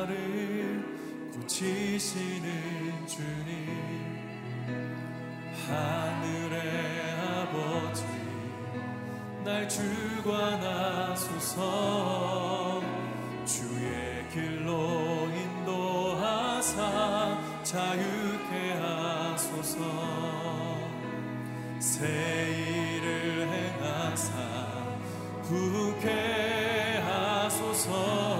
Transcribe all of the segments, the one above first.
자를 고치시는 주님. 하늘의 아버지 날 주관하소서. 주의 길로 인도하사 자유케 하소서. 새 일을 행하사 부게 하소서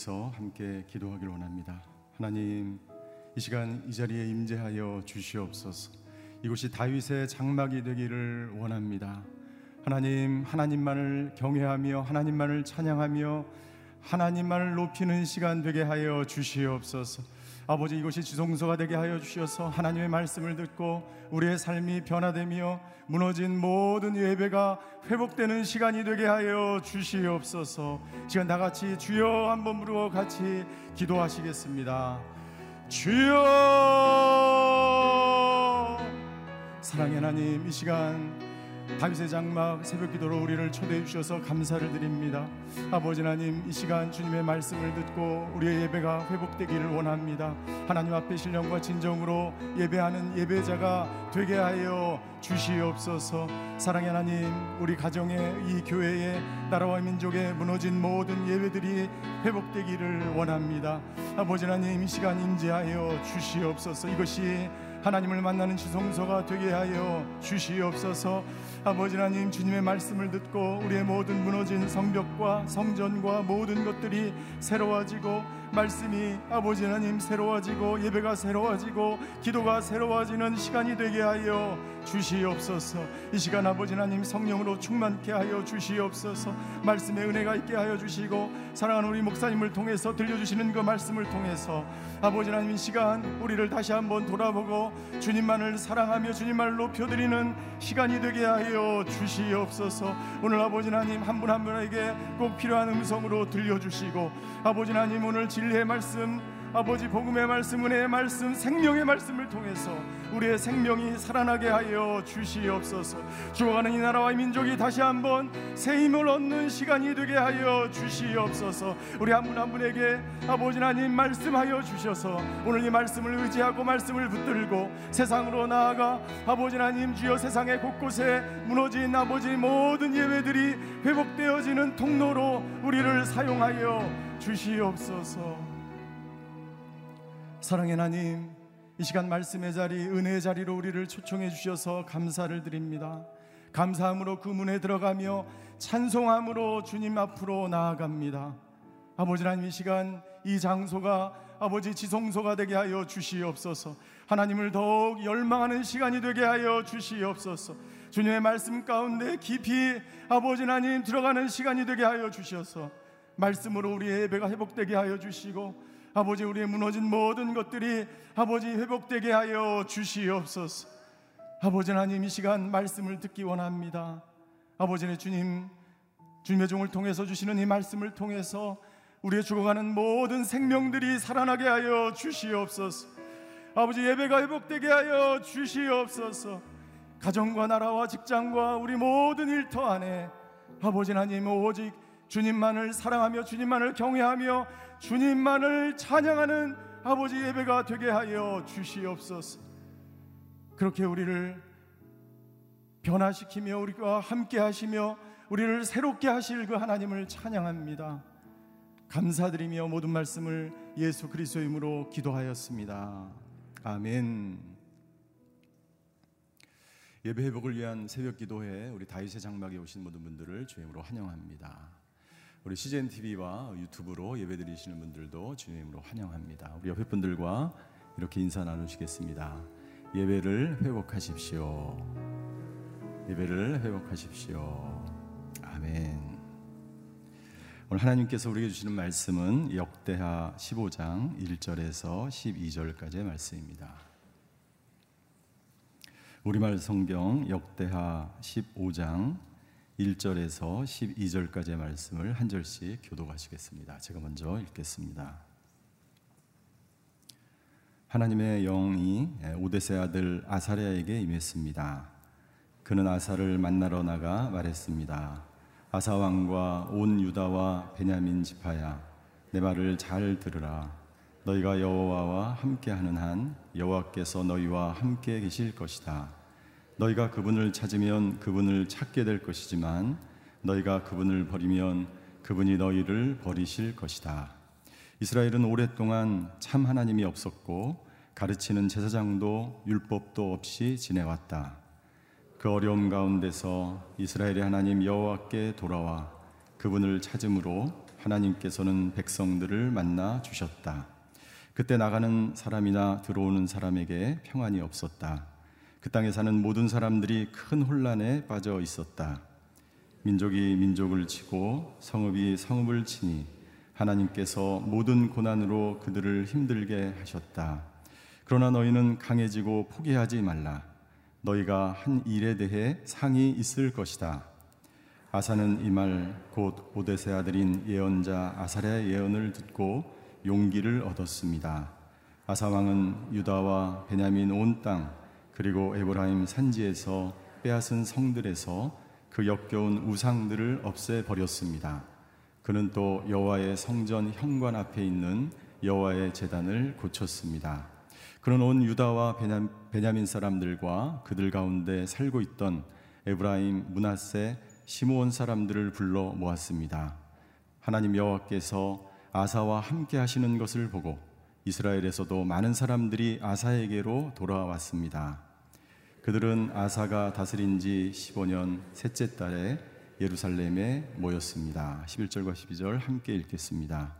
위해서 함께 기도하길 원합니다. 하나님, 이 시간 이 자리에 임재하여 주시옵소서. 이곳이 다윗의 장막이 되기를 원합니다. 하나님, 하나님만을 경외하며 하나님만을 찬양하며 하나님만을 높이는 시간 되게 하여 주시옵소서. 아버지 이곳이 지성소가 되게 하여 주셔서 하나님의 말씀을 듣고 우리의 삶이 변화되며 무너진 모든 예배가 회복되는 시간이 되게 하여 주시옵소서. 시간 다 같이 주여 한번 부르고 같이 기도하시겠습니다. 주여 사랑의 하나님 이 시간 다윗의 장막 새벽 기도로 우리를 초대해 주셔서 감사를 드립니다. 아버지 하나님 이 시간 주님의 말씀을 듣고 우리의 예배가 회복되기를 원합니다. 하나님 앞에 신령과 진정으로 예배하는 예배자가 되게 하여 주시옵소서. 사랑의 하나님 우리 가정의 이 교회의 나라와 민족의 무너진 모든 예배들이 회복되기를 원합니다. 아버지 하나님 이 시간 임재하여 주시옵소서. 이것이 하나님을 만나는 지성소가 되게 하여 주시옵소서. 아버지 하나님 주님의 말씀을 듣고 우리의 모든 무너진 성벽과 성전과 모든 것들이 새로워지고 말씀이 아버지 하나님 새로워지고 예배가 새로워지고 기도가 새로워지는 시간이 되게 하여 주시옵소서. 이 시간 아버지 하나님 성령으로 충만케 하여 주시옵소서. 말씀의 은혜가 있게 하여 주시고 사랑하는 우리 목사님을 통해서 들려주시는 그 말씀을 통해서 아버지 하나님 이 시간 우리를 다시 한번 돌아보고 주님만을 사랑하며 주님만을 높여드리는 시간이 되게 하여 주시옵소서. 오늘 아버지 하나님 한 분 한 분에게 꼭 필요한 음성으로 들려주시고 아버지 하나님 오늘 진리의 말씀 아버지 복음의 말씀 은혜의 말씀 생명의 말씀을 통해서 우리의 생명이 살아나게 하여 주시옵소서. 죽어가는 이 나라와 이 민족이 다시 한번 새 힘을 얻는 시간이 되게 하여 주시옵소서. 우리 한분한 분에게 아버지 하나님 말씀하여 주셔서 오늘 이 말씀을 의지하고 말씀을 붙들고 세상으로 나아가 아버지 하나님 주여 세상의 곳곳에 무너진 아버지 모든 예배들이 회복되어지는 통로로 우리를 사용하여 주시옵소서 사랑의 하나님, 이 시간 말씀의 자리, 은혜의 자리로 우리를 초청해 주셔서 감사를 드립니다. 감사함으로 그 문에 들어가며 찬송함으로 주님 앞으로 나아갑니다. 아버지 하나님 이 시간 이 장소가 아버지 지성소가 되게 하여 주시옵소서. 하나님을 더욱 열망하는 시간이 되게 하여 주시옵소서. 주님의 말씀 가운데 깊이 아버지 하나님 들어가는 시간이 되게 하여 주셔서 말씀으로 우리의 예배가 회복되게 하여 주시고 아버지 우리의 무너진 모든 것들이 아버지 회복되게 하여 주시옵소서. 아버지 하나님 이 시간 말씀을 듣기 원합니다. 아버지의 주님 주님의 종을 통해서 주시는 이 말씀을 통해서 우리의 죽어가는 모든 생명들이 살아나게 하여 주시옵소서. 아버지 예배가 회복되게 하여 주시옵소서. 가정과 나라와 직장과 우리 모든 일터 안에 아버지 하나님 오직 주님만을 사랑하며 주님만을 경외하며 주님만을 찬양하는 아버지 예배가 되게 하여 주시옵소서. 그렇게 우리를 변화시키며 우리가 함께 하시며 우리를 새롭게 하실 그 하나님을 찬양합니다. 감사드리며 모든 말씀을 예수 그리스도의 이름으로 기도하였습니다. 아멘. 예배 회복을 위한 새벽 기도회 우리 다윗의 장막에 오신 모든 분들을 주님으로 환영합니다. 우리 CGN TV와 유튜브로 예배 드리시는 분들도 주님으로 환영합니다. 우리 옆에 분들과 이렇게 인사 나누시겠습니다. 예배를 회복하십시오. 예배를 회복하십시오. 아멘. 오늘 하나님께서 우리에게 주시는 말씀은 역대하 15장 1절에서 12절까지의 말씀입니다. 우리말 성경 역대하 15장 1절에서 12절까지의 말씀을 한 절씩 교독하시겠습니다. 제가 먼저 읽겠습니다. 하나님의 영이 오데세 아들 아사랴에게 임했습니다. 그는 아사를 만나러 나가 말했습니다. 아사 왕과 온 유다와 베냐민 지파야 내 말을 잘 들으라. 너희가 여호와와 함께하는 한 여호와께서 너희와 함께 계실 것이다. 너희가 그분을 찾으면 그분을 찾게 될 것이지만 너희가 그분을 버리면 그분이 너희를 버리실 것이다. 이스라엘은 오랫동안 참 하나님이 없었고 가르치는 제사장도 율법도 없이 지내왔다. 그 어려움 가운데서 이스라엘의 하나님 여호와께 돌아와 그분을 찾음으로 하나님께서는 백성들을 만나 주셨다. 그때 나가는 사람이나 들어오는 사람에게 평안이 없었다. 그 땅에 사는 모든 사람들이 큰 혼란에 빠져 있었다. 민족이 민족을 치고 성읍이 성읍을 치니 하나님께서 모든 고난으로 그들을 힘들게 하셨다. 그러나 너희는 강해지고 포기하지 말라. 너희가 한 일에 대해 상이 있을 것이다. 아사는 이 말 곧 오데세 아들인 예언자 아사랴의 예언을 듣고 용기를 얻었습니다. 아사 왕은 유다와 베냐민 온 땅 그리고 에브라임 산지에서 빼앗은 성들에서 그 역겨운 우상들을 없애 버렸습니다. 그는 또 여호와의 성전 현관 앞에 있는 여호와의 제단을 고쳤습니다. 그는 온 유다와 베냐민 사람들과 그들 가운데 살고 있던 에브라임, 므낫세, 시므온 사람들을 불러 모았습니다. 하나님 여호와께서 아사와 함께 하시는 것을 보고 이스라엘에서도 많은 사람들이 아사에게로 돌아왔습니다. 그들은 아사가 다스린 지 15년 셋째 달에 예루살렘에 모였습니다. 11절과 12절 함께 읽겠습니다.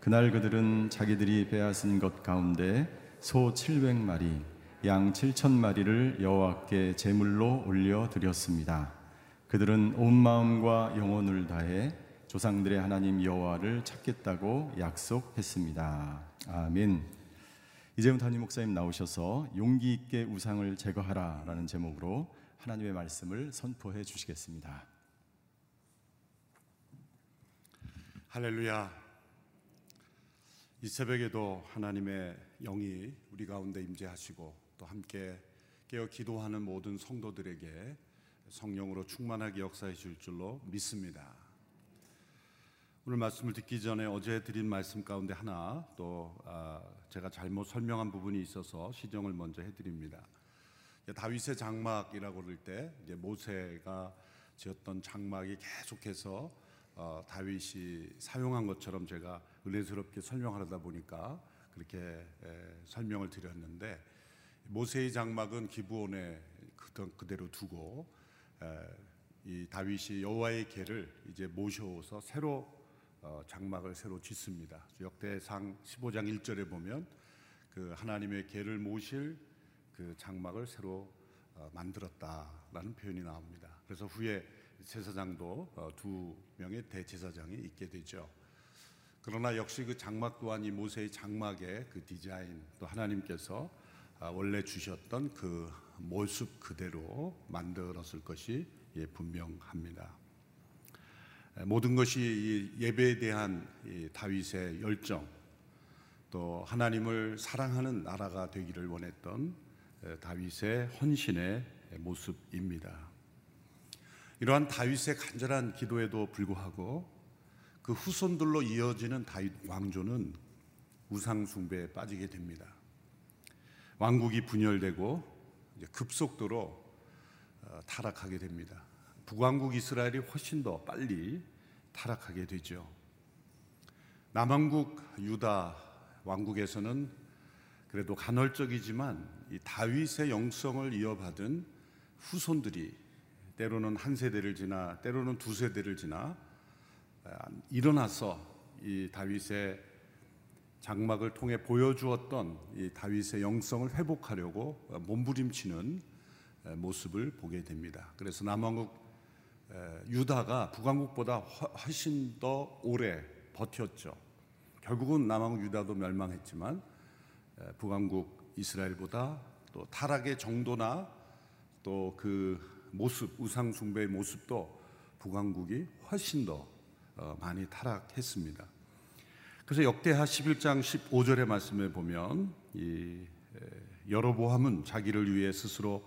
그날 그들은 자기들이 빼앗은 것 가운데 소 700마리, 양 7천마리를 여호와께 제물로 올려 드렸습니다. 그들은 온 마음과 영혼을 다해 조상들의 하나님 여호와를 찾겠다고 약속했습니다. 아멘. 이재훈 담임 목사님 나오셔서 용기 있게 우상을 제거하라라는 제목으로 하나님의 말씀을 선포해 주시겠습니다. 할렐루야. 이 새벽에도 하나님의 영이 우리 가운데 임재하시고 또 함께 깨어 기도하는 모든 성도들에게 성령으로 충만하게 역사해 줄 줄로 믿습니다. 오늘 말씀을 듣기 전에 어제 드린 말씀 가운데 하나 또 아, 제가 잘못 설명한 부분이 있어서 시정을 먼저 해드립니다. 다윗의 장막이라고 그럴 때 모세가 지었던 장막이 계속해서 어, 다윗이 사용한 것처럼 제가 은혜스럽게 설명하다 보니까 그렇게 에, 설명을 드렸는데 모세의 장막은 기부원에 그대로 두고 에, 이 다윗이 여호와의 계를 이제 모셔서 새로 어, 장막을 새로 짓습니다. 역대상 15장 1절에 보면 그 하나님의 계를 모실 그 장막을 새로 어, 만들었다라는 표현이 나옵니다. 그래서 후에 제사장도 어, 두 명의 대제사장이 있게 되죠. 그러나 역시 그 장막 또한 이 모세의 장막의 그 디자인 또 하나님께서 아, 원래 주셨던 그 모습 그대로 만들었을 것이 예, 분명합니다. 모든 것이 예배에 대한 다윗의 열정, 또 하나님을 사랑하는 나라가 되기를 원했던 다윗의 헌신의 모습입니다. 이러한 다윗의 간절한 기도에도 불구하고 그 후손들로 이어지는 다윗 왕조는 우상 숭배에 빠지게 됩니다. 왕국이 분열되고 급속도로 어, 타락하게 됩니다. 북왕국 이스라엘이 훨씬 더 빨리 타락하게 되죠. 남왕국 유다 왕국에서는 그래도 간헐적이지만 이 다윗의 영성을 이어받은 후손들이 때로는 한 세대를 지나 때로는 두 세대를 지나 아, 일어나서 이 다윗의 장막을 통해 보여주었던 이 다윗의 영성을 회복하려고 몸부림치는 모습을 보게 됩니다. 그래서 남왕국 유다가 북왕국보다 훨씬 더 오래 버텼죠. 결국은 남왕국 유다도 멸망했지만 북왕국 이스라엘보다 또 타락의 정도나 또 그 모습 우상 숭배의 모습도 북왕국이 훨씬 더 어, 많이 타락했습니다. 그래서 역대하 11장 15절의 말씀에 보면 이 여로보암은 자기를 위해 스스로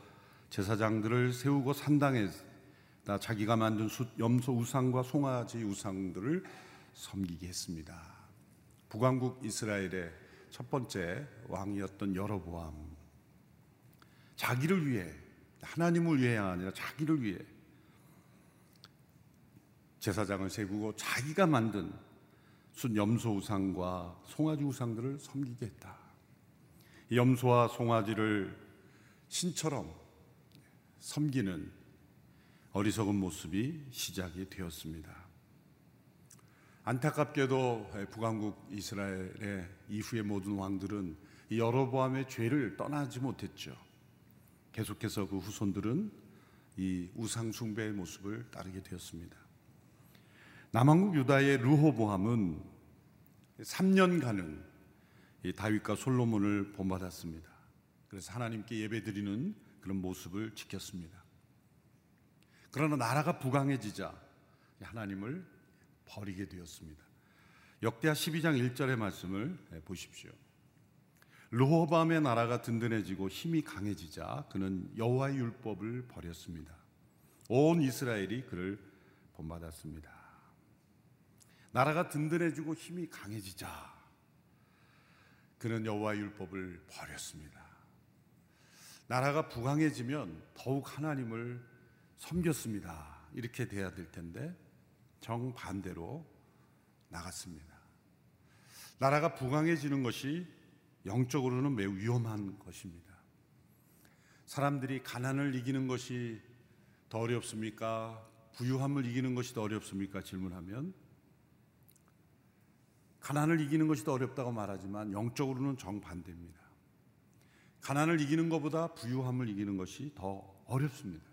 제사장들을 세우고 산당에다 자기가 만든 염소 우상과 송아지 우상들을 섬기게 했습니다. 북왕국 이스라엘의 첫 번째 왕이었던 여로보암 자기를 위해 하나님을 위해 아니라 자기를 위해 제사장을 세우고 자기가 만든 순 염소 우상과 송아지 우상들을 섬기게 했다. 염소와 송아지를 신처럼 섬기는 어리석은 모습이 시작이 되었습니다. 안타깝게도 북왕국 이스라엘의 이후의 모든 왕들은 여로보암의 죄를 떠나지 못했죠. 계속해서 그 후손들은 이 우상 숭배의 모습을 따르게 되었습니다. 남왕국 유다의 르호보암은 3년간은 다윗과 솔로몬을 본받았습니다. 그래서 하나님께 예배드리는 그런 모습을 지켰습니다. 그러나 나라가 부강해지자 하나님을 버리게 되었습니다. 역대하 12장 1절의 말씀을 보십시오. 르호밤의 나라가 든든해지고 힘이 강해지자 그는 여호와의 율법을 버렸습니다. 온 이스라엘이 그를 본받았습니다. 나라가 든든해지고 힘이 강해지자 그는 여호와의 율법을 버렸습니다. 나라가 부강해지면 더욱 하나님을 섬겼습니다. 이렇게 돼야 될 텐데 정반대로 나갔습니다. 나라가 부강해지는 것이 영적으로는 매우 위험한 것입니다. 사람들이 가난을 이기는 것이 더 어렵습니까? 부유함을 이기는 것이 더 어렵습니까? 질문하면 가난을 이기는 것이 더 어렵다고 말하지만 영적으로는 정반대입니다. 가난을 이기는 것보다 부유함을 이기는 것이 더 어렵습니다.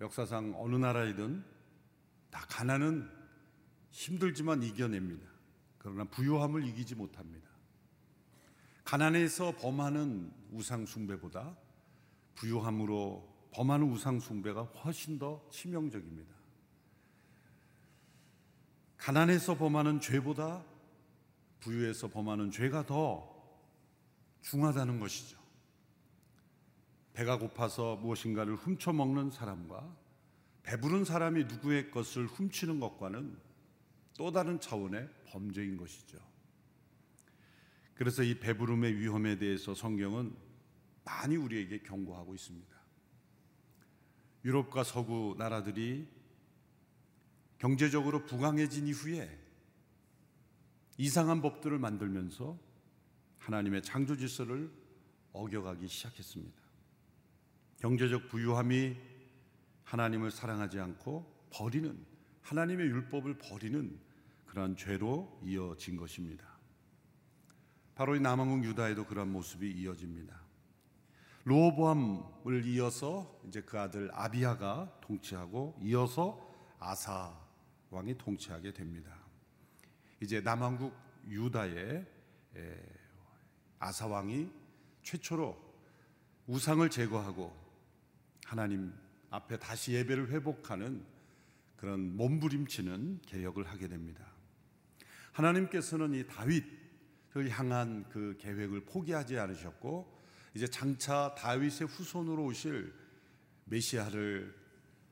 역사상 어느 나라이든 다 가난은 힘들지만 이겨냅니다. 그러나 부유함을 이기지 못합니다. 가난에서 범하는 우상숭배보다 부유함으로 범하는 우상숭배가 훨씬 더 치명적입니다. 가난해서 범하는 죄보다 부유해서 범하는 죄가 더 중하다는 것이죠. 배가 고파서 무엇인가를 훔쳐 먹는 사람과 배부른 사람이 누구의 것을 훔치는 것과는 또 다른 차원의 범죄인 것이죠. 그래서 이 배부름의 위험에 대해서 성경은 많이 우리에게 경고하고 있습니다. 유럽과 서구 나라들이 경제적으로 부강해진 이후에 이상한 법들을 만들면서 하나님의 창조 질서를 어겨가기 시작했습니다. 경제적 부유함이 하나님을 사랑하지 않고 버리는 하나님의 율법을 버리는 그러한 죄로 이어진 것입니다. 바로 이 남왕국 유다에도 그러한 모습이 이어집니다. 로보암을 이어서 이제 그 아들 아비야가 통치하고 이어서 아사 왕이 통치하게 됩니다. 이제 남왕국 유다의 아사 왕이 최초로 우상을 제거하고 하나님 앞에 다시 예배를 회복하는 그런 몸부림치는 개혁을 하게 됩니다. 하나님께서는 이 다윗을 향한 그 계획을 포기하지 않으셨고 이제 장차 다윗의 후손으로 오실 메시아를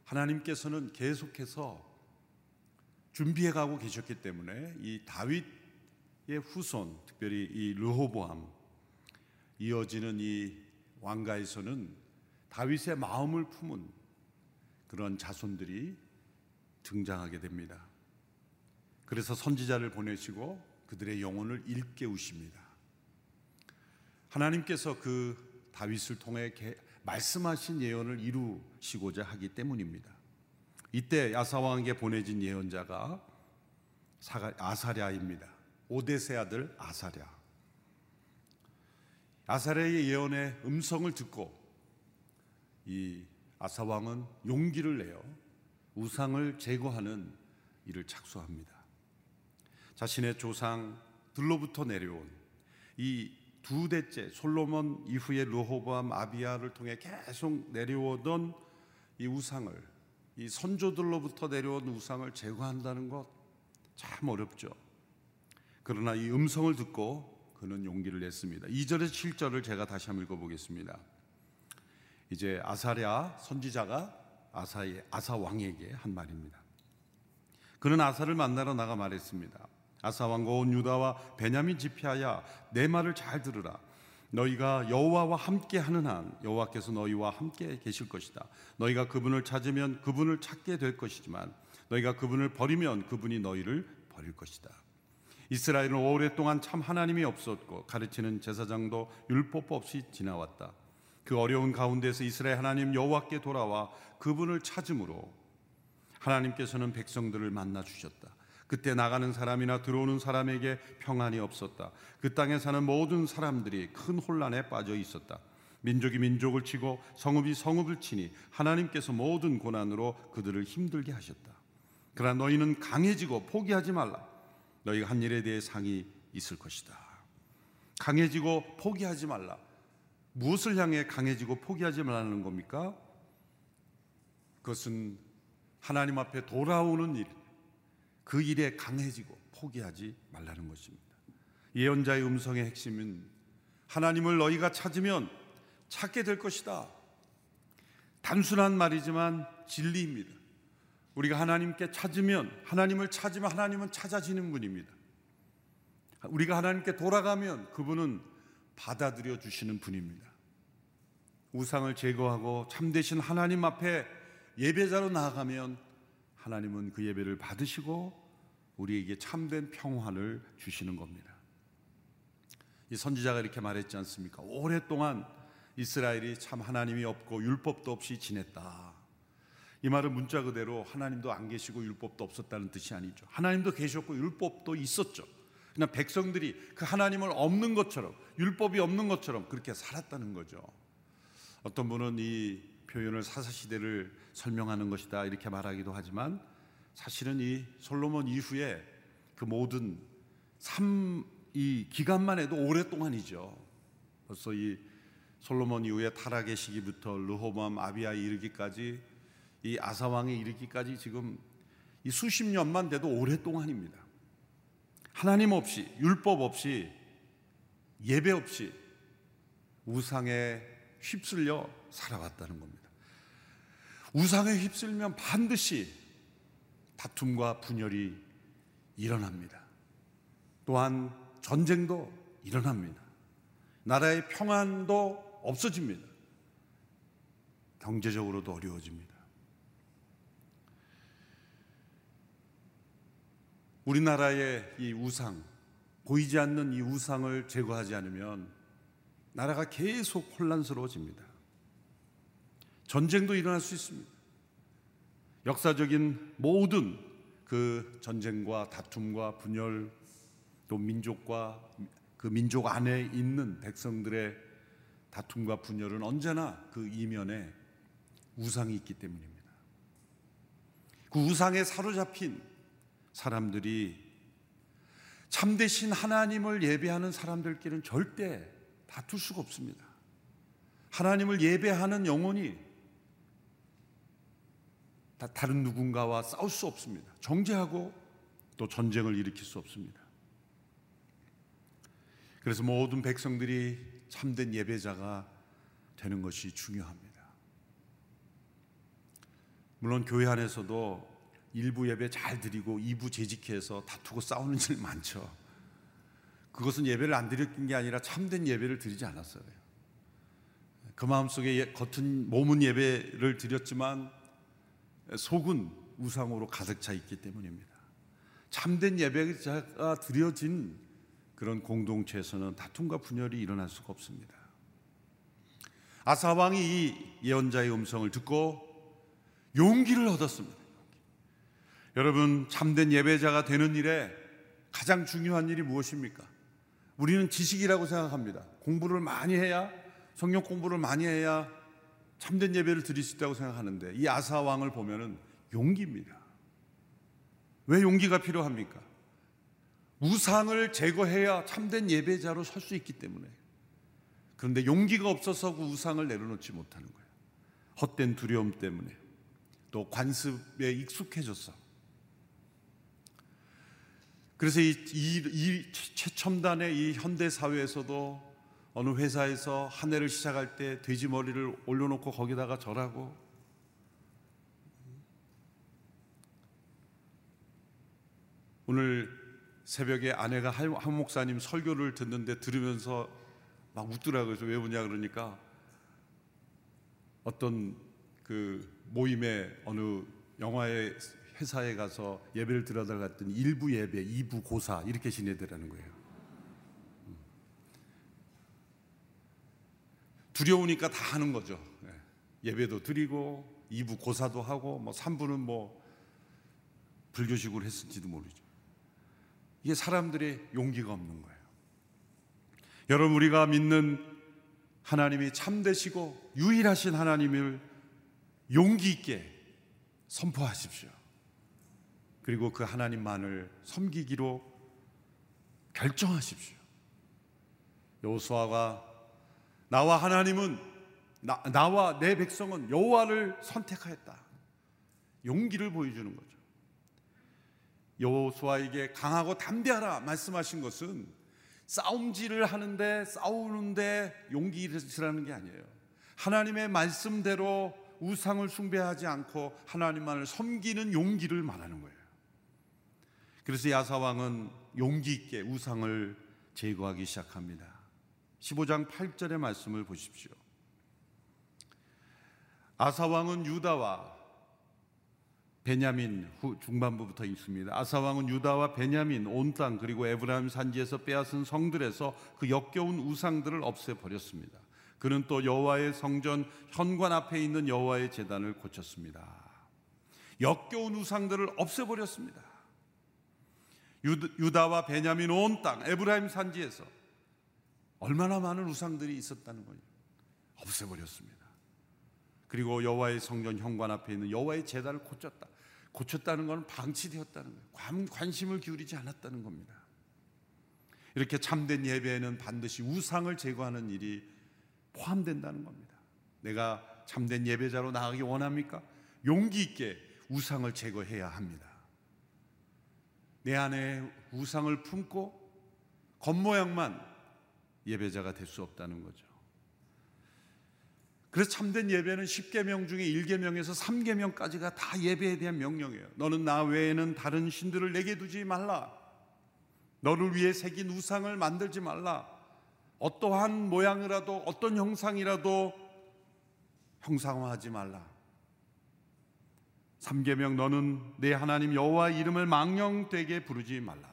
하나님께서는 계속해서 준비해 가고 계셨기 때문에 이 다윗의 후손, 특별히 이 르호보암 이어지는 이 왕가에서는 다윗의 마음을 품은 그런 자손들이 등장하게 됩니다. 그래서 선지자를 보내시고 그들의 영혼을 일깨우십니다. 하나님께서 그 다윗을 통해 말씀하신 예언을 이루시고자 하기 때문입니다. 이때 야사왕에게 보내진 예언자가 아사랴입니다. 오데세 아들 아사랴. 아사랴의 예언의 음성을 듣고 이 아사 왕은 용기를 내어 우상을 제거하는 일을 착수합니다. 자신의 조상들로부터 내려온 이 두 대째 솔로몬 이후의 르호보암 아비야를 통해 계속 내려오던 이 우상을 이 선조들로부터 내려온 우상을 제거한다는 것 참 어렵죠. 그러나 이 음성을 듣고 그는 용기를 냈습니다. 2절에서 7절을 제가 다시 한번 읽어보겠습니다. 이제 아사랴 선지자가 아사의 아사 왕에게 한 말입니다. 그는 아사를 만나러 나가 말했습니다. 아사 왕과 온 유다와 베냐민 지피하여 내 말을 잘 들으라. 너희가 여호와와 함께 하는 한 여호와께서 너희와 함께 계실 것이다. 너희가 그분을 찾으면 그분을 찾게 될 것이지만 너희가 그분을 버리면 그분이 너희를 버릴 것이다. 이스라엘은 오랫동안 참 하나님이 없었고 가르치는 제사장도 율법 없이 지나왔다. 그 어려운 가운데서 이스라엘 하나님 여호와께 돌아와 그분을 찾음으로 하나님께서는 백성들을 만나 주셨다. 그때 나가는 사람이나 들어오는 사람에게 평안이 없었다. 그 땅에 사는 모든 사람들이 큰 혼란에 빠져 있었다. 민족이 민족을 치고 성읍이 성읍을 치니 하나님께서 모든 고난으로 그들을 힘들게 하셨다. 그러나 너희는 강해지고 포기하지 말라. 너희가 한 일에 대해 상이 있을 것이다. 강해지고 포기하지 말라. 무엇을 향해 강해지고 포기하지 말라는 겁니까? 그것은 하나님 앞에 돌아오는 일, 그 일에 강해지고 포기하지 말라는 것입니다. 예언자의 음성의 핵심은 하나님을 너희가 찾으면 찾게 될 것이다. 단순한 말이지만 진리입니다. 우리가 하나님께 찾으면 하나님을 찾으면 하나님은 찾아지는 분입니다. 우리가 하나님께 돌아가면 그분은 받아들여 주시는 분입니다. 우상을 제거하고 참되신 하나님 앞에 예배자로 나아가면 하나님은 그 예배를 받으시고 우리에게 참된 평화를 주시는 겁니다. 이 선지자가 이렇게 말했지 않습니까? 오랫동안 이스라엘이 참 하나님이 없고 율법도 없이 지냈다. 이 말은 문자 그대로 하나님도 안 계시고 율법도 없었다는 뜻이 아니죠. 하나님도 계셨고 율법도 있었죠. 그냥 백성들이 그 하나님을 없는 것처럼 율법이 없는 것처럼 그렇게 살았다는 거죠. 어떤 분은 이 표현을 사사 시대를 설명하는 것이다 이렇게 말하기도 하지만 사실은 이 솔로몬 이후에 그 모든 삶 이 기간만 해도 오랫동안이죠. 벌써 이 솔로몬 이후에 타락의 시기부터 르호보암 아비아에 이르기까지 이 아사 왕에 이르기까지 지금 이 수십 년만 돼도 오랫동안입니다. 하나님 없이 율법 없이 예배 없이 우상에 휩쓸려 살아왔다는 겁니다. 우상에 휩쓸면 반드시 다툼과 분열이 일어납니다. 또한 전쟁도 일어납니다. 나라의 평안도 없어집니다. 경제적으로도 어려워집니다. 우리나라의 이 우상, 보이지 않는 이 우상을 제거하지 않으면 나라가 계속 혼란스러워집니다. 전쟁도 일어날 수 있습니다. 역사적인 모든 그 전쟁과 다툼과 분열 또 민족과 그 민족 안에 있는 백성들의 다툼과 분열은 언제나 그 이면에 우상이 있기 때문입니다. 그 우상에 사로잡힌 사람들이 참되신 하나님을 예배하는 사람들끼리는 절대 다툴 수가 없습니다. 하나님을 예배하는 영혼이 다 다른 누군가와 싸울 수 없습니다. 정죄하고 또 전쟁을 일으킬 수 없습니다. 그래서 모든 백성들이 참된 예배자가 되는 것이 중요합니다. 물론 교회 안에서도 일부 예배 잘 드리고 2부 재직해서 다투고 싸우는 일 많죠. 그것은 예배를 안 드렸던 게 아니라 참된 예배를 드리지 않았어요. 그 마음속에 예, 겉은 몸은 예배를 드렸지만 속은 우상으로 가득 차 있기 때문입니다. 참된 예배가 드려진 그런 공동체에서는 다툼과 분열이 일어날 수가 없습니다. 아사 왕이 이 예언자의 음성을 듣고 용기를 얻었습니다. 여러분 참된 예배자가 되는 일에 가장 중요한 일이 무엇입니까? 우리는 지식이라고 생각합니다. 공부를 많이 해야 성경 공부를 많이 해야 참된 예배를 드릴 수 있다고 생각하는데 이 아사 왕을 보면은 용기입니다. 왜 용기가 필요합니까? 우상을 제거해야 참된 예배자로 설 수 있기 때문에. 그런데 용기가 없어서 그 우상을 내려놓지 못하는 거예요. 헛된 두려움 때문에. 또 관습에 익숙해졌어. 그래서 이, 이, 이 최첨단의 이 현대 사회에서도 어느 회사에서 한 해를 시작할 때 돼지 머리를 올려놓고 거기다가 절하고 오늘 새벽에 아내가 한 목사님 설교를 듣는데 들으면서 막 웃더라고요. 왜 우냐 그러니까 어떤 그 모임에 어느 영화의 회사에 가서 예배를 들어다 갔더니 일부 예배, 이부 고사 이렇게 지내더라는 거예요. 음. 두려우니까 다 하는 거죠. 예. 예배도 드리고 이부 고사도 하고 뭐 3부는 뭐 불교식으로 했을지도 모르죠. 이게 사람들의 용기가 없는 거예요. 여러분 우리가 믿는 하나님이 참되시고 유일하신 하나님을 용기 있게 선포하십시오. 그리고 그 하나님만을 섬기기로 결정하십시오. 여호수아가 나와 하나님은 나, 나와 내 백성은 여호와를 선택하였다. 용기를 보여주는 거죠. 여호수아에게 강하고 담대하라 말씀하신 것은 싸움질을 하는데 싸우는데 용기를 쓰라는 게 아니에요. 하나님의 말씀대로 우상을 숭배하지 않고 하나님만을 섬기는 용기를 말하는 거예요. 그래서 야사왕은 용기 있게 우상을 제거하기 시작합니다. 15장 8절의 말씀을 보십시오. 아사왕은 유다와 베냐민 후 중반부부터 있습니다. 아사왕은 유다와 베냐민 온 땅 그리고 에브라임 산지에서 빼앗은 성들에서 그 역겨운 우상들을 없애 버렸습니다. 그는 또 여호와의 성전 현관 앞에 있는 여호와의 제단을 고쳤습니다. 역겨운 우상들을 없애 버렸습니다. 유다와 베냐민 온 땅 에브라임 산지에서 얼마나 많은 우상들이 있었다는 거예요. 없애 버렸습니다. 그리고 여호와의 성전 현관 앞에 있는 여호와의 제단을 고쳤다. 고쳤다는 것은 방치되었다는 거예요. 관, 관심을 기울이지 않았다는 겁니다. 이렇게 참된 예배에는 반드시 우상을 제거하는 일이 포함된다는 겁니다. 내가 참된 예배자로 나가기 원합니까? 용기 있게 우상을 제거해야 합니다. 내 안에 우상을 품고 겉모양만 예배자가 될 수 없다는 거죠. 그래서 참된 예배는 10계명 중에 1계명에서 3계명까지가 다 예배에 대한 명령이에요. 너는 나 외에는 다른 신들을 내게 두지 말라. 너를 위해 새긴 우상을 만들지 말라. 어떠한 모양이라도 어떤 형상이라도 형상화하지 말라. 3계명 너는 내 하나님 여호와 이름을 망령되게 부르지 말라.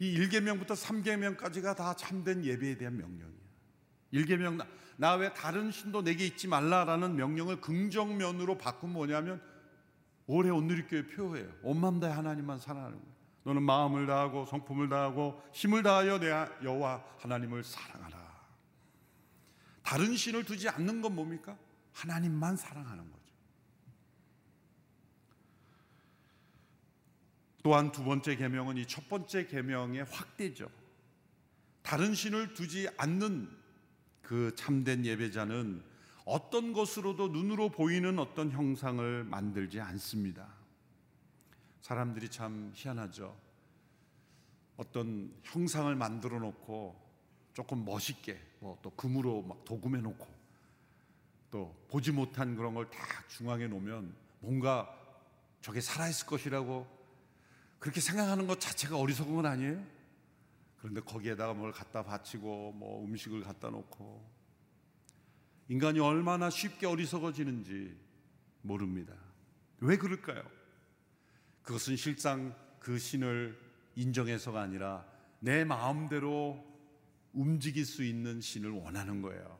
이 1계명부터 3계명까지가 다 참된 예배에 대한 명령이에요. 1계명 나외 다른 신도 내게 있지 말라라는 명령을 긍정면으로 바꾼 뭐냐면 올해 온누리교회 표예요. 온 마음 다해 하나님만 사랑하는 거예요. 너는 마음을 다하고 성품을 다하고 힘을 다하여 내 여호와 하나님을 사랑하라. 다른 신을 두지 않는 건 뭡니까? 하나님만 사랑하는 거죠. 또한 두 번째 계명은 이 첫 번째 계명의 확대죠. 다른 신을 두지 않는 그 참된 예배자는 어떤 것으로도 눈으로 보이는 어떤 형상을 만들지 않습니다. 사람들이 참 희한하죠. 어떤 형상을 만들어 놓고 조금 멋있게 뭐 또 금으로 막 도금해 놓고 또 보지 못한 그런 걸 다 중앙에 놓으면 뭔가 저게 살아있을 것이라고 그렇게 생각하는 것 자체가 어리석은 건 아니에요? 그런데 거기에다가 뭘 갖다 바치고 뭐 음식을 갖다 놓고 인간이 얼마나 쉽게 어리석어지는지 모릅니다. 왜 그럴까요? 그것은 실상 그 신을 인정해서가 아니라 내 마음대로 움직일 수 있는 신을 원하는 거예요.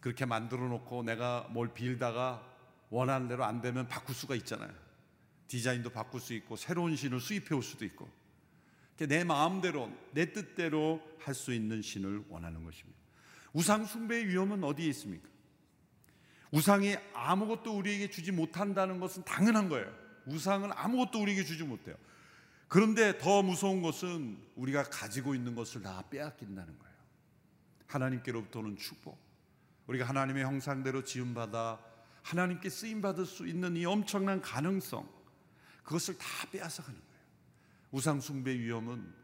그렇게 만들어 놓고 내가 뭘 빌다가 원하는 대로 안 되면 바꿀 수가 있잖아요. 디자인도 바꿀 수 있고 새로운 신을 수입해 올 수도 있고 내 마음대로 내 뜻대로 할 수 있는 신을 원하는 것입니다. 우상 숭배의 위험은 어디에 있습니까? 우상이 아무것도 우리에게 주지 못한다는 것은 당연한 거예요. 우상은 아무것도 우리에게 주지 못해요. 그런데 더 무서운 것은 우리가 가지고 있는 것을 다 빼앗긴다는 거예요. 하나님께로부터는 축복. 우리가 하나님의 형상대로 지음받아 하나님께 쓰임 받을 수 있는 이 엄청난 가능성. 그것을 다 빼앗아 가는 거예요. 우상 숭배 위험은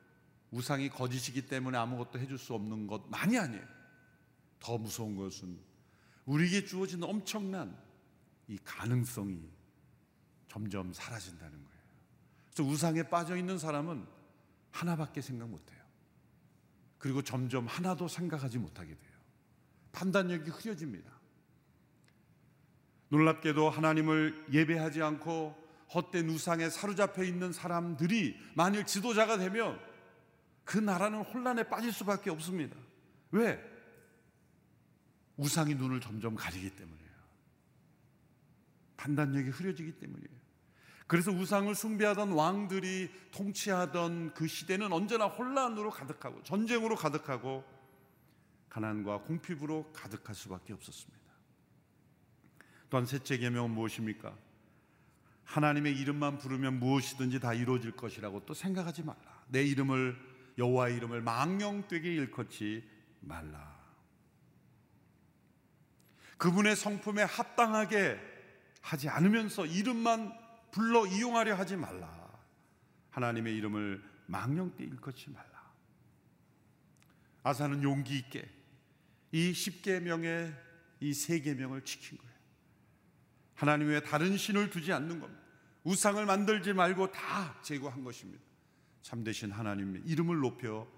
우상이 거짓이기 때문에 아무것도 해줄 수 없는 것만이 아니에요. 더 무서운 것은 우리에게 주어진 엄청난 이 가능성이 점점 사라진다는 거예요. 그래서 우상에 빠져 있는 사람은 하나밖에 생각 못 해요. 그리고 점점 하나도 생각하지 못하게 돼요. 판단력이 흐려집니다. 놀랍게도 하나님을 예배하지 않고 헛된 우상에 사로잡혀 있는 사람들이 만일 지도자가 되면 그 나라는 혼란에 빠질 수밖에 없습니다. 왜? 우상이 눈을 점점 가리기 때문이에요. 판단력이 흐려지기 때문이에요. 그래서 우상을 숭배하던 왕들이 통치하던 그 시대는 언제나 혼란으로 가득하고 전쟁으로 가득하고 가난과 공핍으로 가득할 수밖에 없었습니다. 또한 셋째 계명은 무엇입니까? 하나님의 이름만 부르면 무엇이든지 다 이루어질 것이라고 또 생각하지 말라. 내 이름을 여호와의 이름을 망령되게 일컫지 말라. 그분의 성품에 합당하게 하지 않으면서 이름만 불러 이용하려 하지 말라. 하나님의 이름을 망령되 일컫지 말라. 아사는 용기 있게 이 십계명의 이 세 계명을 지킨 거예요. 하나님 외에 다른 신을 두지 않는 겁니다. 우상을 만들지 말고 다 제거한 것입니다. 참되신 하나님의 이름을 높여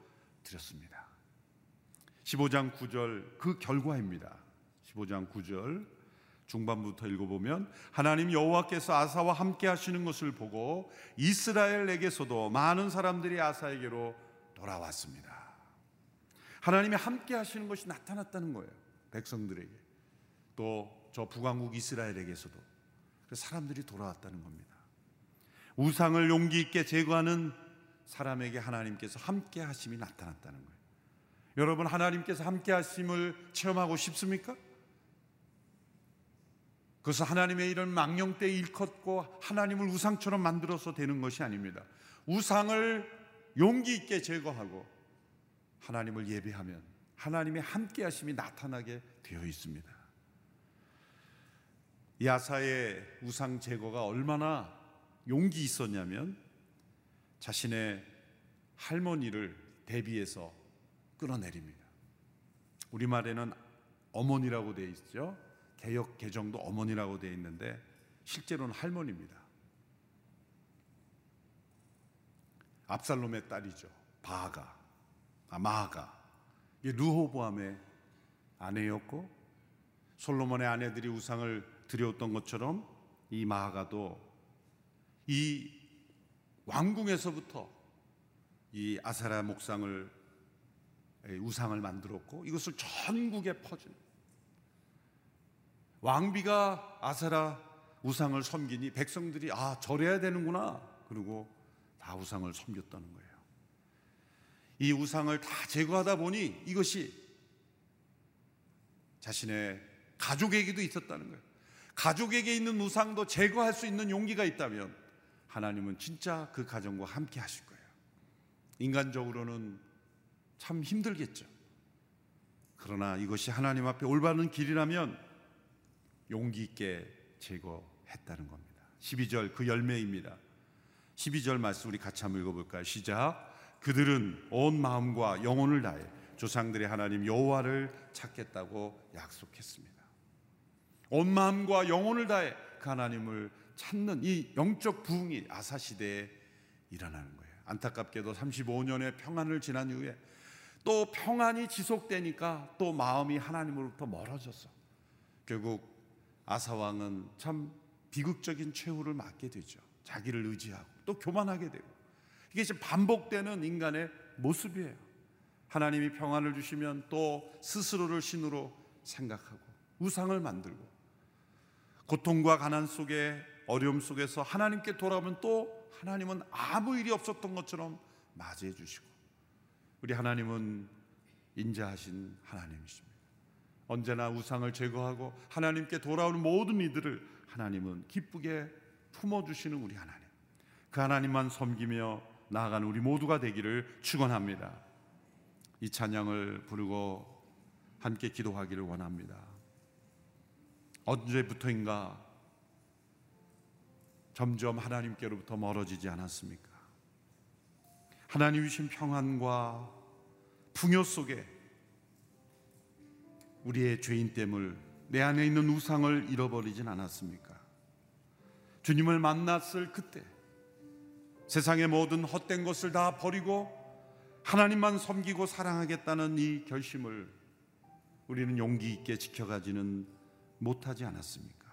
드렸습니다. 15장 9절 그 결과입니다. 15장 9절 중반부터 읽어보면 하나님 여호와께서 아사와 함께 하시는 것을 보고 이스라엘에게서도 많은 사람들이 아사에게로 돌아왔습니다. 하나님이 함께 하시는 것이 나타났다는 거예요. 백성들에게. 또 저 북왕국 이스라엘에게서도. 사람들이 돌아왔다는 겁니다. 우상을 용기 있게 제거하는 사람에게 하나님께서 함께 하심이 나타났다는 거예요. 여러분 하나님께서 함께 하심을 체험하고 싶습니까? 그것은 하나님의 이런 망령 때 일컫고 하나님을 우상처럼 만들어서 되는 것이 아닙니다. 우상을 용기 있게 제거하고 하나님을 예배하면 하나님의 함께 하심이 나타나게 되어 있습니다. 야사의 우상 제거가 얼마나 용기 있었냐면 자신의 할머니를 대비해서 끌어내립니다. 우리말에는 어머니라고 되어 있죠. 개혁 개정도 어머니라고 되어 있는데 실제로는 할머니입니다. 압살롬의 딸이죠. 바가, 아, 마가. 르호보암의 아내였고 솔로몬의 아내들이 우상을 드려왔던 것처럼 이 마가도 이 왕궁에서부터 이 아사라 목상을 우상을 만들었고 이것을 전국에 퍼진 왕비가 아세라 우상을 섬기니 백성들이 아 절해야 되는구나 그리고 다 우상을 섬겼다는 거예요. 이 우상을 다 제거하다 보니 이것이 자신의 가족에게도 있었다는 거예요. 가족에게 있는 우상도 제거할 수 있는 용기가 있다면 하나님은 진짜 그 가정과 함께 하실 거예요. 인간적으로는 참 힘들겠죠. 그러나 이것이 하나님 앞에 올바른 길이라면 용기 있게 제거했다는 겁니다. 12절 그 열매입니다. 12절 말씀 우리 같이 한번 읽어볼까요? 시작. 그들은 온 마음과 영혼을 다해 조상들의 하나님 여호와를 찾겠다고 약속했습니다. 온 마음과 영혼을 다해 그 하나님을 찾는 이 영적 부흥이 아사 시대에 일어나는 거예요. 안타깝게도 35년의 평안을 지난 이후에 또 평안이 지속되니까 또 마음이 하나님으로부터 멀어졌어. 결국 아사 왕은 참 비극적인 최후를 맞게 되죠. 자기를 의지하고 또 교만하게 되고 이게 지금 반복되는 인간의 모습이에요. 하나님이 평안을 주시면 또 스스로를 신으로 생각하고 우상을 만들고 고통과 가난 속에 어려움 속에서 하나님께 돌아오면 또 하나님은 아무 일이 없었던 것처럼 맞이해 주시고 우리 하나님은 인자하신 하나님이십니다. 언제나 우상을 제거하고 하나님께 돌아오는 모든 이들을 하나님은 기쁘게 품어 주시는 우리 하나님. 그 하나님만 섬기며 나아가는 우리 모두가 되기를 축원합니다. 이 찬양을 부르고 함께 기도하기를 원합니다. 언제부터인가 점점 하나님께로부터 멀어지지 않았습니까? 하나님 주신 평안과 풍요 속에 우리의 죄인됨을 내 안에 있는 우상을 잃어버리진 않았습니까? 주님을 만났을 그때 세상의 모든 헛된 것을 다 버리고 하나님만 섬기고 사랑하겠다는 이 결심을 우리는 용기 있게 지켜가지는 못하지 않았습니까?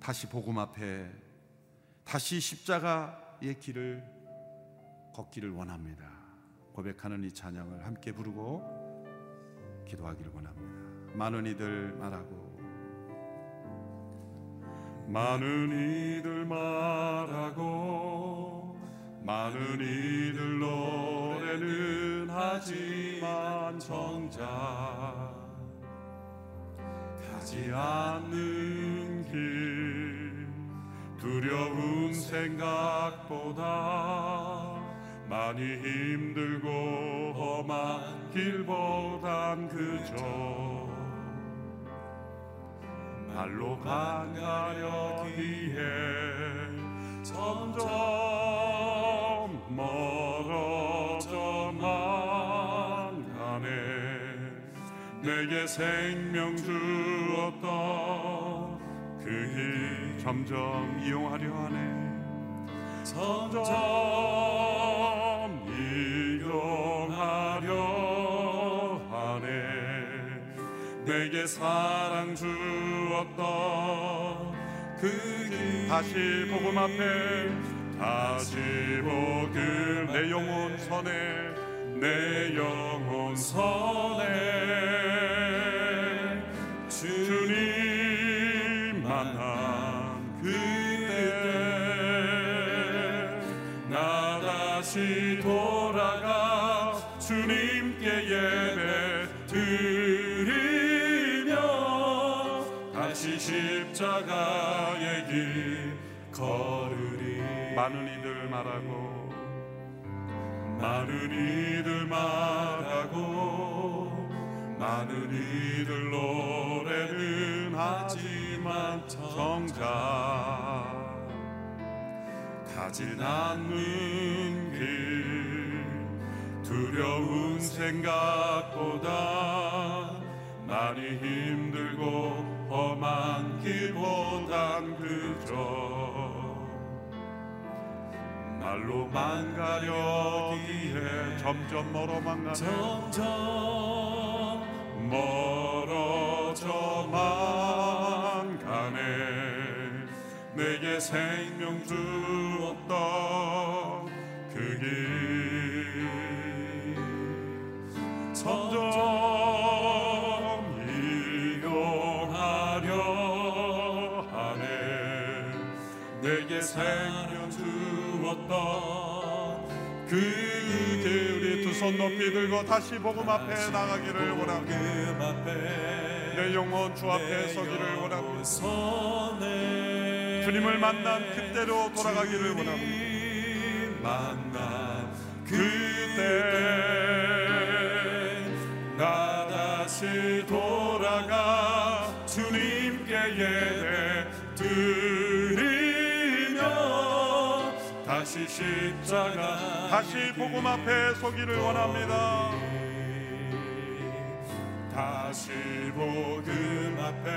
다시 복음 앞에 다시 십자가의 길을 걷기를 원합니다. 고백하는 이 찬양을 함께 부르고 기도하기를 원합니다. 많은 이들 말하고 많은 이들 말하고 많은 이들 노래는 하지만 정작 가지 않는 길. 두려운 생각보다 많이 힘들고 험한 길보단 그저 말로 간가려기에 점점 멀 내게 생명 주었던 그길 점점 이용하려 하네. 점점 이용하려 하네. 내게 사랑 주었던 그길 다시 복음 앞에 다시 복음 내 영혼 선에 내 영혼 선 다시 돌아가 주님께 예배 드리며 다시 십자가의 길 걸으리. 많은 이들 말하고 많은 이들 말하고 많은 이들 노래는 하지만 정작 가진 않는 길 두려운 생각보다 많이 힘들고 험한 길보단 그저 말로만 가려기에 점점 멀어만 가네. 점점 멀어져만 가네 내게 생명 주었던 점점 이용하려 하네 내게 생명 주었던 그길 우리 두 손 높이 들고 다시 복음 앞에 나가기를 앞에 내 영혼 주 앞에 서기를 원합니다. 주님을 만난 그때로 돌아가기를 원합니다. 만나 그때 다시 십자가 다시 복음 앞에 서기를 원합니다. 다시 복음 앞에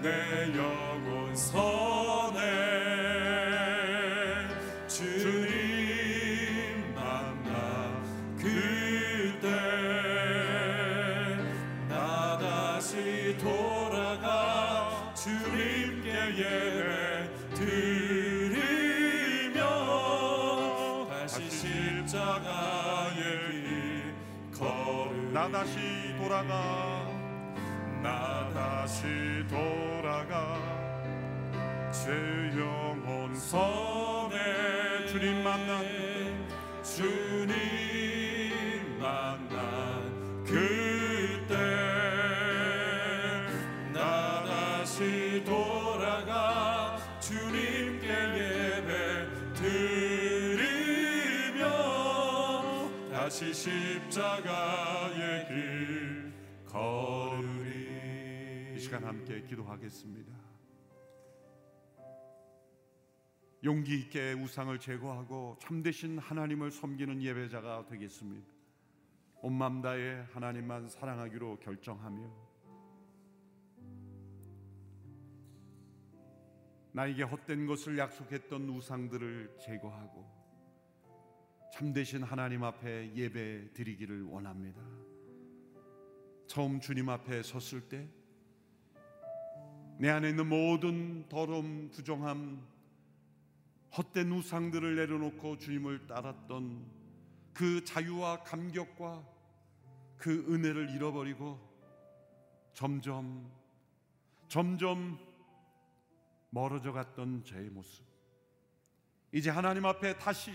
내 영혼 선해 나 다시 돌아가. 나 다시 돌아가. 제 영혼 선에 주님 만난 주 다시 십자가의 길 걸으리 이 시간 함께 기도하겠습니다. 용기 있게 우상을 제거하고 참되신 하나님을 섬기는 예배자가 되겠습니다. 온맘 다해 하나님만 사랑하기로 결정하며 나에게 헛된 것을 약속했던 우상들을 제거하고 참되신 하나님 앞에 예배 드리기를 원합니다. 처음 주님 앞에 섰을 때 내 안에 있는 모든 더러움, 부정함, 헛된 우상들을 내려놓고 주님을 따랐던 그 자유와 감격과 그 은혜를 잃어버리고 점점 점점 멀어져 갔던 저의 모습. 이제 하나님 앞에 다시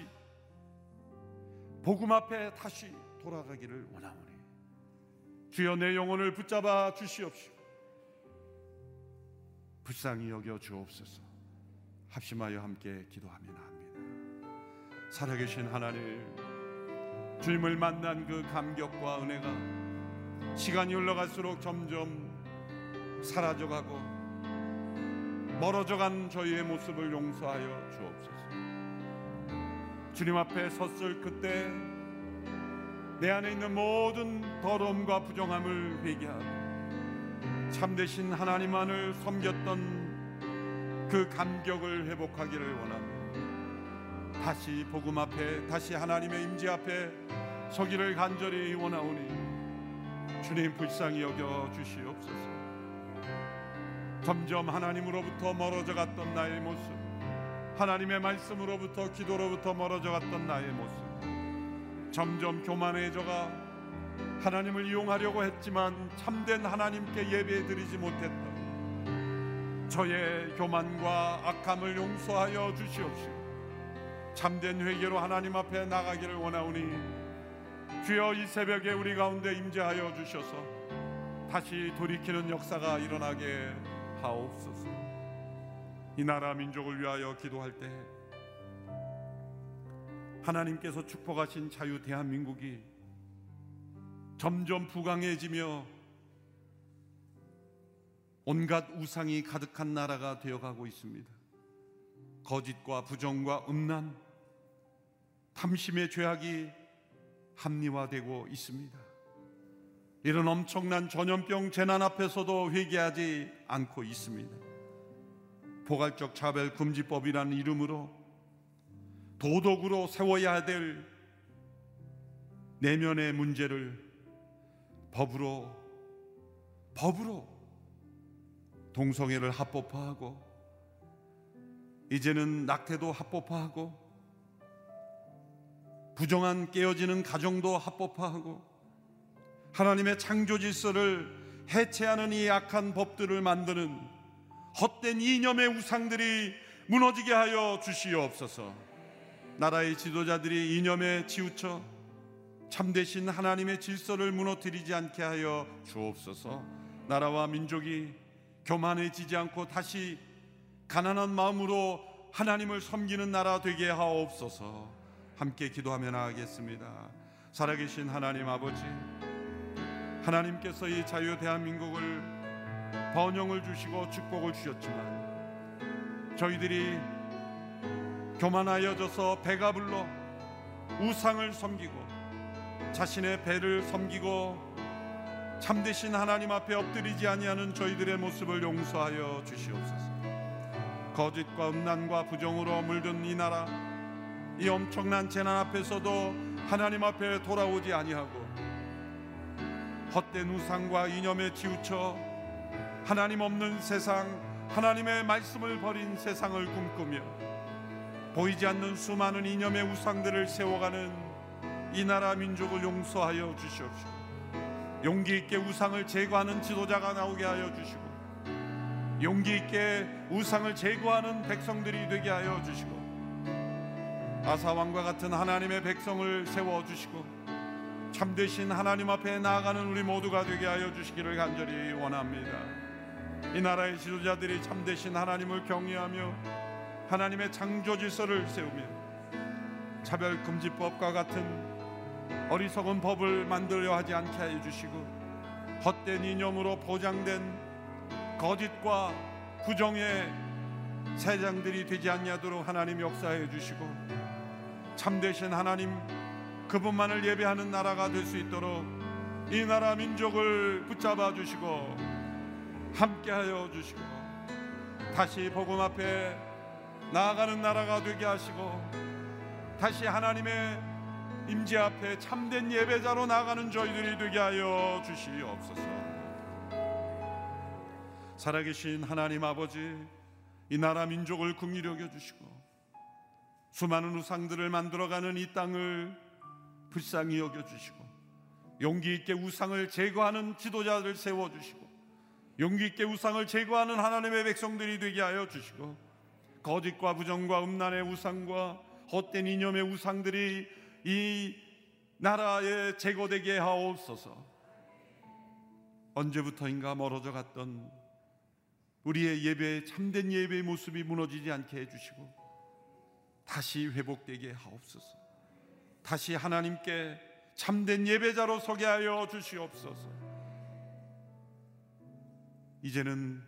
복음 앞에 다시 돌아가기를 원하오니 주여 내 영혼을 붙잡아 주시옵시고 불쌍히 여겨 주옵소서. 합심하여 함께 기도하며 나옵니다. 살아계신 하나님, 주님을 만난 그 감격과 은혜가 시간이 흘러갈수록 점점 사라져가고 멀어져간 저희의 모습을 용서하여 주옵소서. 주님 앞에 섰을 그때 내 안에 있는 모든 더러움과 부정함을 회개하고 참되신 하나님만을 섬겼던 그 감격을 회복하기를 원합니다. 다시 복음 앞에 다시 하나님의 임재 앞에 서기를 간절히 원하오니 주님 불쌍히 여겨 주시옵소서. 점점 하나님으로부터 멀어져 갔던 나의 모습, 하나님의 말씀으로부터 기도로부터 멀어져 갔던 나의 모습, 점점 교만해져가 하나님을 이용하려고 했지만 참된 하나님께 예배 드리지 못했던 저의 교만과 악함을 용서하여 주시옵시고 참된 회개로 하나님 앞에 나가기를 원하오니 주여 이 새벽에 우리 가운데 임재하여 주셔서 다시 돌이키는 역사가 일어나게 하옵소서. 이 나라 민족을 위하여 기도할 때 하나님께서 축복하신 자유 대한민국이 점점 부강해지며 온갖 우상이 가득한 나라가 되어가고 있습니다. 거짓과 부정과 음란, 탐심의 죄악이 합리화되고 있습니다. 이런 엄청난 전염병 재난 앞에서도 회개하지 않고 있습니다. 포괄적 차별 금지법이라는 이름으로 도덕으로 세워야 될 내면의 문제를 법으로 법으로 동성애를 합법화하고 이제는 낙태도 합법화하고 부정한 깨어지는 가정도 합법화하고 하나님의 창조 질서를 해체하는 이 악한 법들을 만드는 헛된 이념의 우상들이 무너지게 하여 주시옵소서. 나라의 지도자들이 이념에 치우쳐 참되신 하나님의 질서를 무너뜨리지 않게 하여 주옵소서. 나라와 민족이 교만해지지 않고 다시 가난한 마음으로 하나님을 섬기는 나라 되게 하옵소서. 함께 기도하며 나가겠습니다. 살아계신 하나님 아버지, 하나님께서 이 자유 대한민국을 번영을 주시고 축복을 주셨지만 저희들이 교만하여져서 배가 불러 우상을 섬기고 자신의 배를 섬기고 참되신 하나님 앞에 엎드리지 아니하는 저희들의 모습을 용서하여 주시옵소서. 거짓과 음란과 부정으로 물든 이 나라 이 엄청난 재난 앞에서도 하나님 앞에 돌아오지 아니하고 헛된 우상과 이념에 치우쳐 하나님 없는 세상 하나님의 말씀을 버린 세상을 꿈꾸며 보이지 않는 수많은 이념의 우상들을 세워가는 이 나라 민족을 용서하여 주시옵시고 용기 있게 우상을 제거하는 지도자가 나오게 하여 주시고 용기 있게 우상을 제거하는 백성들이 되게 하여 주시고 아사 왕과 같은 하나님의 백성을 세워 주시고 참되신 하나님 앞에 나아가는 우리 모두가 되게 하여 주시기를 간절히 원합니다. 이 나라의 지도자들이 참되신 하나님을 경외하며 하나님의 창조 질서를 세우며 차별 금지법과 같은 어리석은 법을 만들려 하지 않게 해 주시고 헛된 이념으로 포장된 거짓과 부정의 세장들이 되지 않냐도록 하나님 역사해 주시고 참되신 하나님 그분만을 예배하는 나라가 될 수 있도록 이 나라 민족을 붙잡아 주시고 함께하여 주시고 다시 복음 앞에 나아가는 나라가 되게 하시고 다시 하나님의 임재 앞에 참된 예배자로 나가는 저희들이 되게 하여 주시옵소서. 살아계신 하나님 아버지, 이 나라 민족을 긍휼히 여겨 주시고 수많은 우상들을 만들어가는 이 땅을 불쌍히 여겨 주시고 용기 있게 우상을 제거하는 지도자들 세워 주시고 용기 있게 우상을 제거하는 하나님의 백성들이 되게 하여 주시고 거짓과 부정과 음란의 우상과 헛된 이념의 우상들이 이 나라에 제거되게 하옵소서. 언제부터인가 멀어져 갔던 우리의 예배 참된 예배의 모습이 무너지지 않게 해 주시고 다시 회복되게 하옵소서. 다시 하나님께 참된 예배자로 서게 하여 주시옵소서. 이제는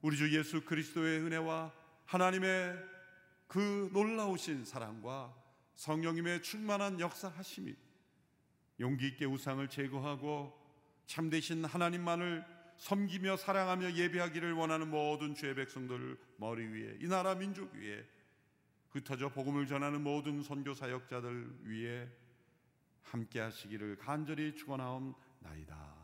우리 주 예수 그리스도의 은혜와 하나님의 그 놀라우신 사랑과 성령님의 충만한 역사하심이 용기 있게 우상을 제거하고 참되신 하나님만을 섬기며 사랑하며 예배하기를 원하는 모든 주의 백성들 머리 위에 이 나라 민족 위에 흩어져 복음을 전하는 모든 선교 사역자들 위에 함께 하시기를 간절히 축원하옵나이다.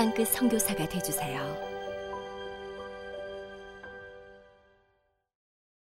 땅끝 성교사가 되주세요